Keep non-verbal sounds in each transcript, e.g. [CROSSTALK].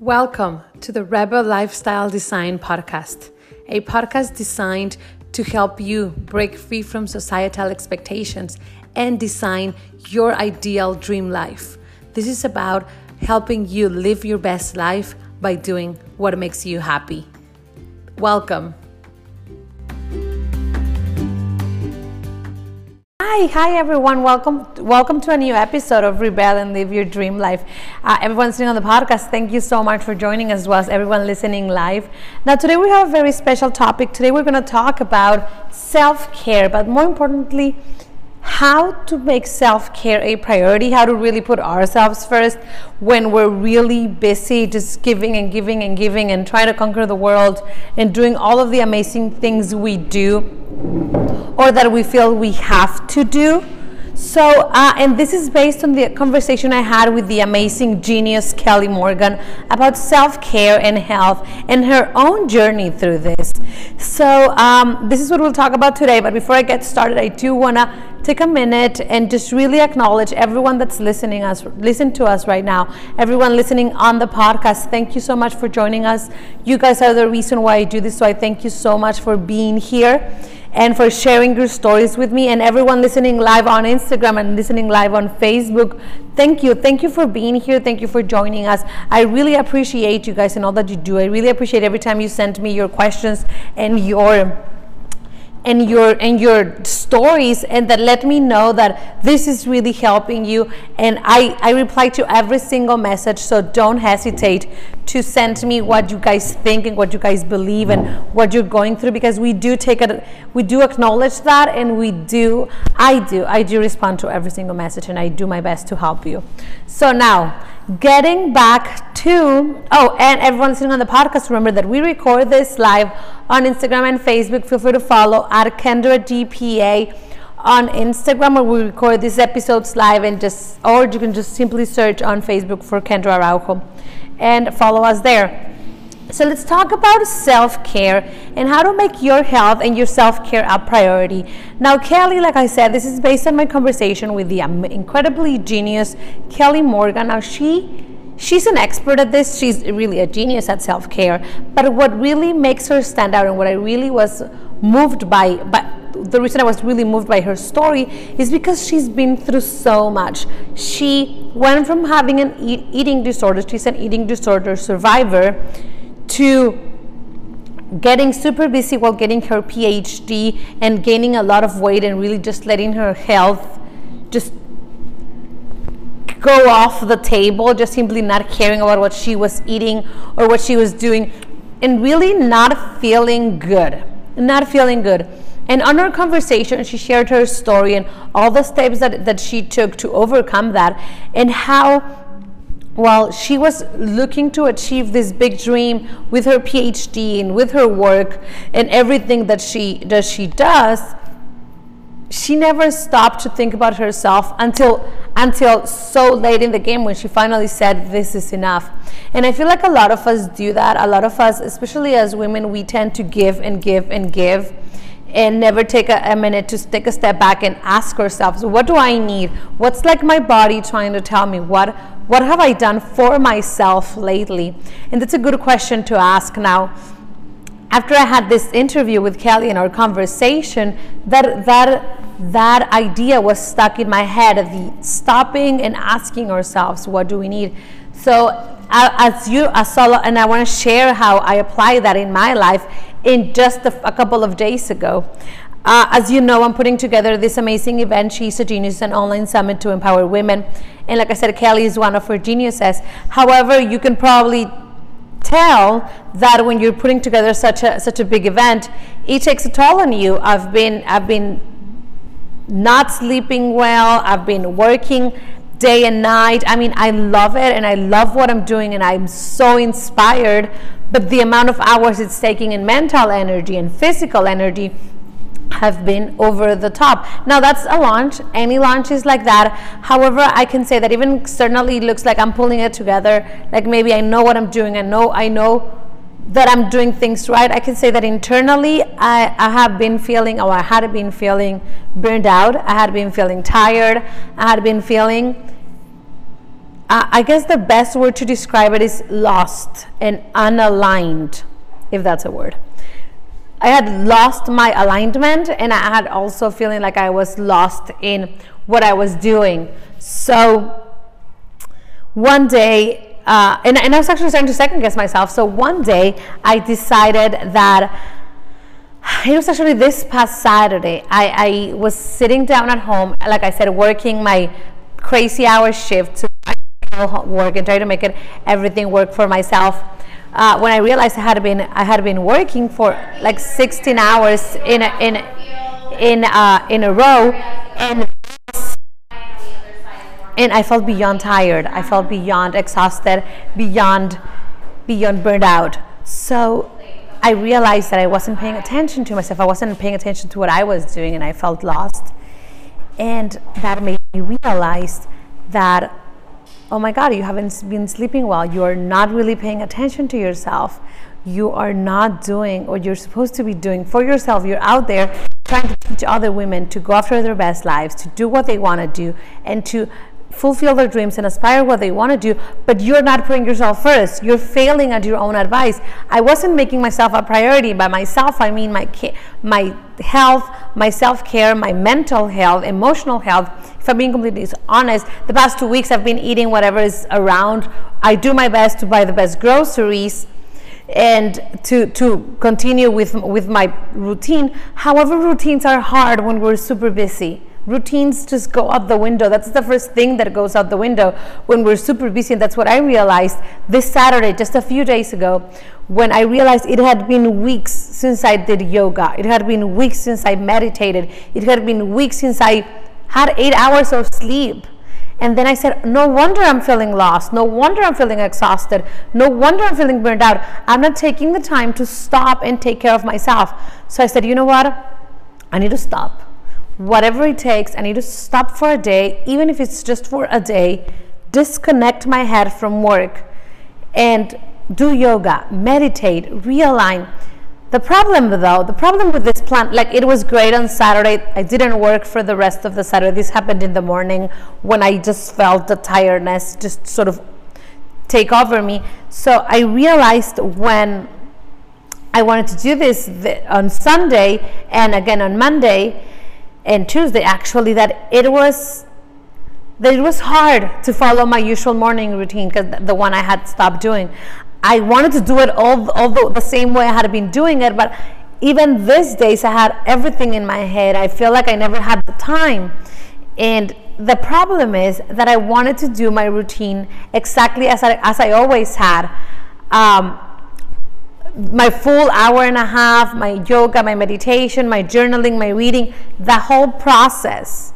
Welcome to the Rebel Lifestyle Design Podcast, a podcast designed to help you break free from societal expectations and design your ideal dream life. This is about helping you live your best life by doing what makes you happy. Welcome. Hi, hi everyone. Welcome, welcome to a new episode of Rebel and Live Your Dream Life. Uh, everyone sitting on the podcast, thank you so much for joining as well as everyone listening live. Now, today we have a very special topic. Today we're going to talk about self care, but more importantly, how to make self care a priority, how to really put ourselves first when we're really busy just giving and giving and giving and trying to conquer the world and doing all of the amazing things we do or that we feel we have to do. So, uh, and this is based on the conversation I had with the amazing genius Kelly Morgan about self care and health and her own journey through this. So, um, this is what we'll talk about today. But before I get started, I do want to take a minute and just really acknowledge everyone that's listening us listen to us right now everyone listening on the podcast thank you so much for joining us you guys are the reason why i do this so i thank you so much for being here and for sharing your stories with me and everyone listening live on Instagram and listening live on Facebook. Thank you. Thank you for being here. Thank you for joining us. I really appreciate you guys and all that you do. I really appreciate every time you send me your questions and your and your and your stories and that let me know that this is really helping you. And I, I reply to every single message so don't hesitate to send me what you guys think and what you guys believe and what you're going through because we do take it we do acknowledge that and we do I do I do respond to every single message and I do my best to help you. So now getting back to oh and everyone sitting on the podcast remember that we record this live on instagram and facebook. Feel free to follow at kendra dpa on instagram where we record these episodes live and just or you can just simply search on facebook for kendra araujo and follow us there so let's talk about self-care and how to make your health and your self-care a priority. Now, Kelly, like I said, this is based on my conversation with the incredibly genius Kelly Morgan. Now, she she's an expert at this. She's really a genius at self-care. But what really makes her stand out and what I really was moved by, but the reason I was really moved by her story is because she's been through so much. She went from having an eat, eating disorder, she's an eating disorder survivor to getting super busy while getting her PhD and gaining a lot of weight and really just letting her health just go off the table, just simply not caring about what she was eating or what she was doing, and really not feeling good. Not feeling good. And on our conversation, she shared her story and all the steps that, that she took to overcome that, and how while she was looking to achieve this big dream with her PhD and with her work and everything that she that she does, she never stopped to think about herself until until so late in the game when she finally said this is enough. And I feel like a lot of us do that. A lot of us, especially as women, we tend to give and give and give and never take a, a, minute to take a step back and ask ourselves what do i need what's like my body trying to tell me what what have I done for myself lately? And that's a good question to ask now. After I had this interview with Kelly and our conversation, that that that idea was stuck in my head of the stopping and asking ourselves, what do we need? So as you as solo, and I want to share how I apply that in my life in just a, a couple of days ago. Uh, as you know, I'm putting together this amazing event. She's a Genius, an online summit to empower women. And like I said, Kelly is one of her geniuses. However, you can probably tell that when you're putting together such a such a big event, it takes a toll on you. I've been I've been not sleeping well. I've been working day and night. I mean, I love it and I love what I'm doing and I'm so inspired. But the amount of hours it's taking in mental energy and physical energy have been over the top. Now that's a launch. Any launch is like that. However, I can say that even externally it looks like I'm pulling it together. Like maybe I know what I'm doing. I know I know that I'm doing things right. I can say that internally I, I have been feeling or I had been feeling burned out. I had been feeling tired. I had been feeling I guess the best word to describe it is lost and unaligned, if that's a word. I had lost my alignment and I had also feeling like I was lost in what I was doing. So one day, uh, and, and I was actually starting to second guess myself. So one day I decided that it was actually this past Saturday. I, I was sitting down at home, like I said, working my crazy hour shift to work and try to make it everything work for myself uh, when I realized I had been I had been working for like 16 hours in a, in in uh, in a row, and and I felt beyond tired. I felt beyond exhausted, beyond beyond burned out. So I realized that I wasn't paying attention to myself. I wasn't paying attention to what I was doing, and I felt lost. And that made me realize that oh my God, you haven't been sleeping well. You are not really paying attention to yourself. You are not doing what you're supposed to be doing for yourself. You're out there trying to teach other women to go after their best lives, to do what they want to do, and to fulfill their dreams and aspire what they want to do, but you're not putting yourself first. You're failing at your own advice. I wasn't making myself a priority. By myself, I mean my my health, my self-care, my mental health, emotional health. If I'm being completely honest, the past two weeks I've been eating whatever is around. I do my best to buy the best groceries and to to continue with with my routine. However, routines are hard when we're super busy routines just go out the window. That's the first thing that goes out the window when we're super busy. And that's what I realized this Saturday, just a few days ago, when I realized it had been weeks since I did yoga. It had been weeks since I meditated. It had been weeks since I had eight hours of sleep. And then I said, no wonder I'm feeling lost. No wonder I'm feeling exhausted. No wonder I'm feeling burned out. I'm not taking the time to stop and take care of myself. So I said, you know what? I need to stop whatever it takes. I need to stop for a day, even if it's just for a day, disconnect my head from work and do yoga, meditate, realign. The problem though, the problem with this plan, like it was great on Saturday. I didn't work for the rest of the Saturday. This happened in the morning when I just felt the tiredness just sort of take over me. So I realized when I wanted to do this on Sunday and again on Monday and Tuesday actually that it was that it was hard to follow my usual morning routine because the one I had stopped doing. I wanted to do it all, all the, the same way I had been doing it, but even these days I had everything in my head. I feel like I never had the time. And the problem is that I wanted to do my routine exactly as I, as I always had. Um, my full hour and a half, my yoga, my meditation, my journaling, my reading, the whole process.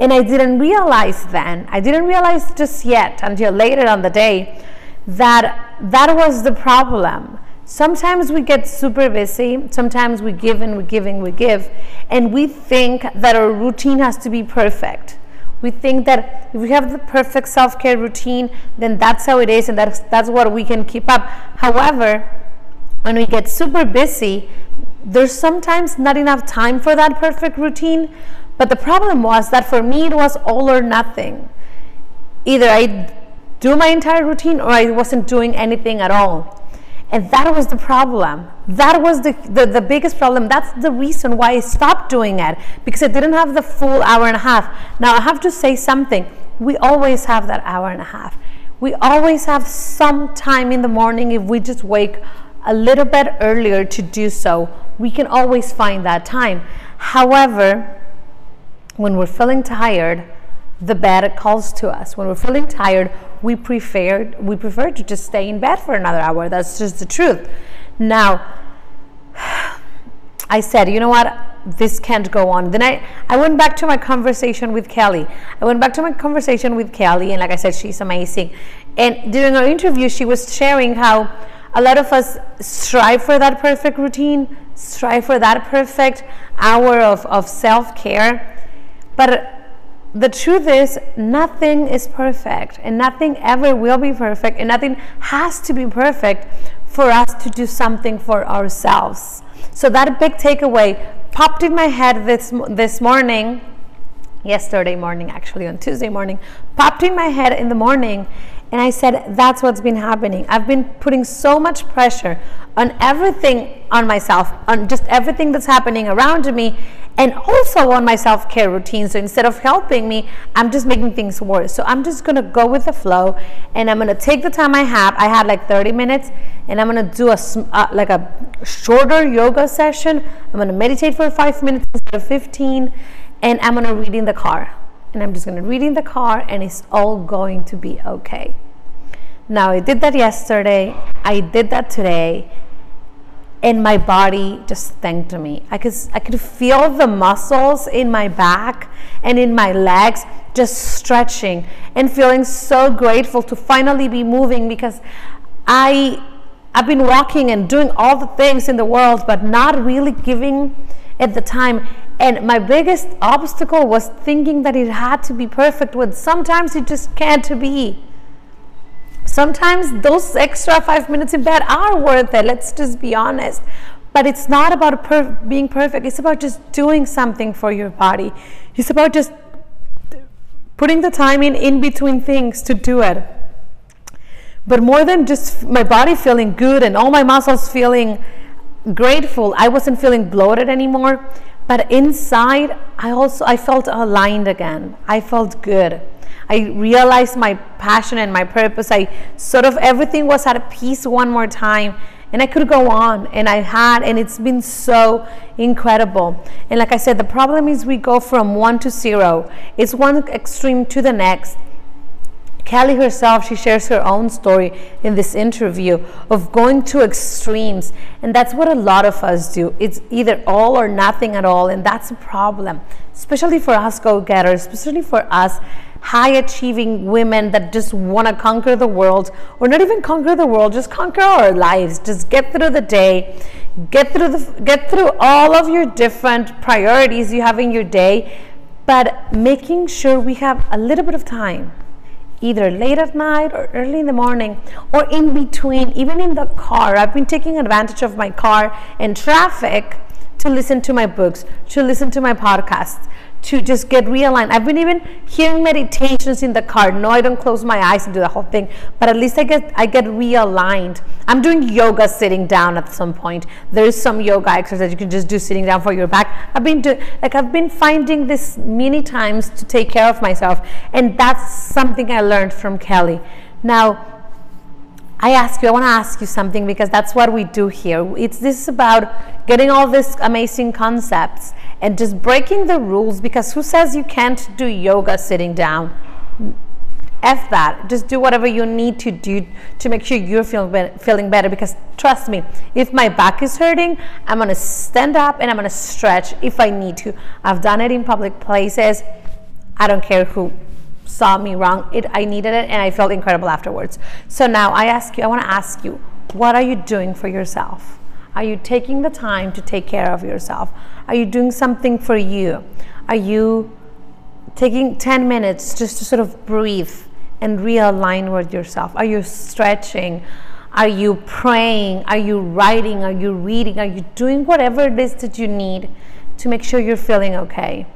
And I didn't realize then, I didn't realize just yet until later on the day that that was the problem. Sometimes we get super busy, sometimes we give and we give and we give, and we think that our routine has to be perfect. We think that if we have the perfect self care routine, then that's how it is and that's, that's what we can keep up. However, when we get super busy, there's sometimes not enough time for that perfect routine. But the problem was that for me, it was all or nothing. Either I do my entire routine or I wasn't doing anything at all. And that was the problem. That was the, the, the, biggest problem. That's the reason why I stopped doing it because I didn't have the full hour and a half. Now, I have to say something. We always have that hour and a half. We always have some time in the morning if we just wake a little bit earlier to do so, we can always find that time. However, when we're feeling tired, the bed calls to us. When we're feeling tired, we prefer we prefer to just stay in bed for another hour. That's just the truth. Now, [SIGHS] I said, you know what? This can't go on. Then I, I went back to my conversation with Kelly. I went back to my conversation with Kelly, and like I said, she's amazing. And during our interview, she was sharing how a lot of us strive for that perfect routine, strive for that perfect hour of, of self care. But the truth is, nothing is perfect, and nothing ever will be perfect, and nothing has to be perfect for us to do something for ourselves. So, that big takeaway popped in my head this, this morning yesterday morning, actually on Tuesday morning, popped in my head in the morning. And I said, that's what's been happening. I've been putting so much pressure on everything on myself, on just everything that's happening around me, and also on my self care routine. So instead of helping me, I'm just making things worse. So I'm just gonna go with the flow and I'm gonna take the time I have. I had like 30 minutes and I'm gonna do a uh, like a shorter yoga session. I'm gonna meditate for five minutes instead of 15 and I'm gonna read in the car. And I'm just gonna read in the car and it's all going to be okay. Now I did that yesterday, I did that today, and my body just thanked me. I could I could feel the muscles in my back and in my legs just stretching and feeling so grateful to finally be moving because I I've been walking and doing all the things in the world but not really giving at the time and my biggest obstacle was thinking that it had to be perfect when sometimes it just can't be Sometimes those extra five minutes in bed are worth it. Let's just be honest. But it's not about per- being perfect. It's about just doing something for your body. It's about just putting the time in in between things to do it. But more than just my body feeling good and all my muscles feeling grateful, I wasn't feeling bloated anymore. But inside, I also I felt aligned again. I felt good. I realized my passion and my purpose. I sort of everything was at peace one more time. And I could go on, and I had, and it's been so incredible. And like I said, the problem is we go from one to zero, it's one extreme to the next. Kelly herself, she shares her own story in this interview of going to extremes. And that's what a lot of us do. It's either all or nothing at all. And that's a problem, especially for us go getters, especially for us high achieving women that just want to conquer the world, or not even conquer the world, just conquer our lives. Just get through the day, get through the get through all of your different priorities you have in your day, but making sure we have a little bit of time either late at night or early in the morning or in between, even in the car. I've been taking advantage of my car and traffic to listen to my books, to listen to my podcasts, to just get realigned. I've been even hearing meditations in the car. No, I don't close my eyes and do the whole thing, but at least I get I get realigned. I'm doing yoga sitting down at some point. There is some yoga exercise you can just do sitting down for your back. I've been doing like I've been finding this many times to take care of myself, and that's something I learned from Kelly. Now. I ask you, I want to ask you something because that's what we do here. It's this is about getting all these amazing concepts and just breaking the rules because who says you can't do yoga sitting down? F that. Just do whatever you need to do to make sure you're feel be- feeling better. Because trust me, if my back is hurting, I'm gonna stand up and I'm gonna stretch if I need to. I've done it in public places. I don't care who saw me wrong. It, I needed it and I felt incredible afterwards. So now I ask you, I wanna ask you, what are you doing for yourself? Are you taking the time to take care of yourself? Are you doing something for you? Are you taking 10 minutes just to sort of breathe and realign with yourself? Are you stretching? Are you praying? Are you writing? Are you reading? Are you doing whatever it is that you need to make sure you're feeling okay?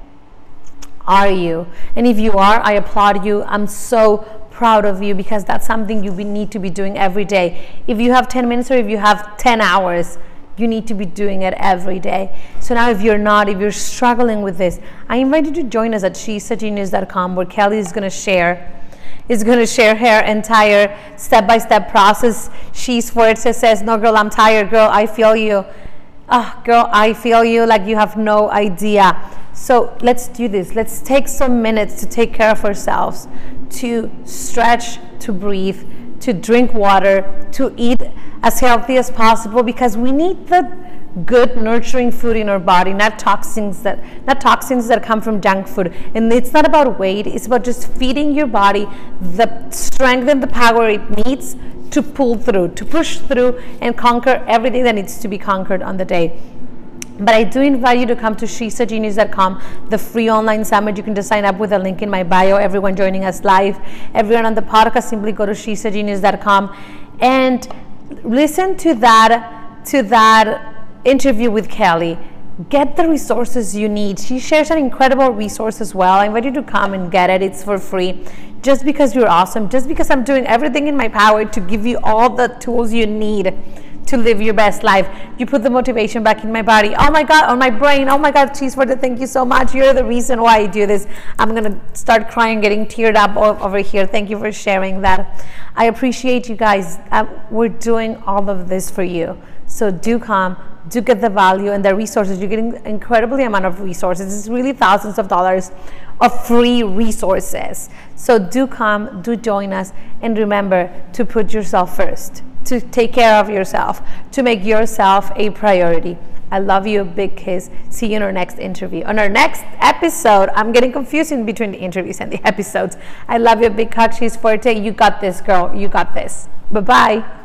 Are you? And if you are, I applaud you. I'm so proud of you because that's something you need to be doing every day. If you have 10 minutes or if you have 10 hours, you need to be doing it every day. So now, if you're not, if you're struggling with this, I invite you to join us at she'sagenius.com where Kelly is going to share is going to share her entire step-by-step process. She's for it says, "No, girl, I'm tired. Girl, I feel you. Oh, girl, I feel you like you have no idea." So let's do this. Let's take some minutes to take care of ourselves, to stretch, to breathe, to drink water, to eat as healthy as possible because we need the good nurturing food in our body not toxins that not toxins that come from junk food and it's not about weight it's about just feeding your body the strength and the power it needs to pull through to push through and conquer everything that needs to be conquered on the day but I do invite you to come to she'sagenius.com, the free online summit. You can just sign up with a link in my bio. Everyone joining us live, everyone on the podcast, simply go to she'sagenius.com and listen to that to that interview with Kelly. get the resources you need. She shares an incredible resource as well. I invite you to come and get it. It's for free. Just because you're awesome, just because I'm doing everything in my power to give you all the tools you need to live your best life. You put the motivation back in my body. Oh my God, on my brain. Oh my God, cheese for the thank you so much. You're the reason why I do this. I'm going to start crying, getting teared up over here. Thank you for sharing that. I appreciate you guys. Uh, we're doing all of this for you. So do come, do get the value and the resources. You're getting incredibly amount of resources. It's really thousands of dollars of free resources. So do come, do join us, and remember to put yourself first, to take care of yourself, to make yourself a priority. I love you. A big kiss. See you in our next interview. On our next episode, I'm getting confusing between the interviews and the [LAUGHS] episodes. I love you. A big hug. She's forte. You got this, girl. You got this. Bye bye.